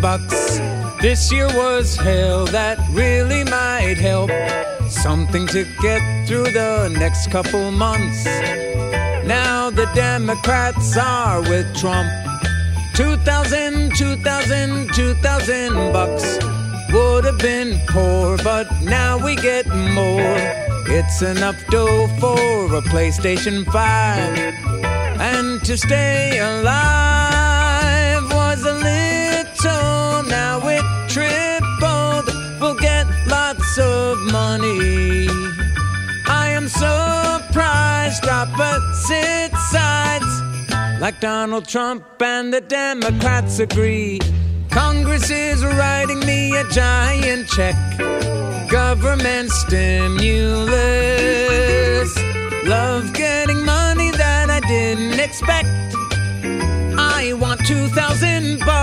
bucks. This year was hell, that really might help. Something to get through the next couple months. Now the Democrats are with Trump. 2,000, 2,000, 2,000 bucks. Would have been poor, but now we get more. It's enough dough for a PlayStation 5. And to stay alive I am surprised opposite sides, like Donald Trump and the Democrats agree. Congress is writing me a giant check. Government stimulus. Love getting money that I didn't expect. I want 2,000 bucks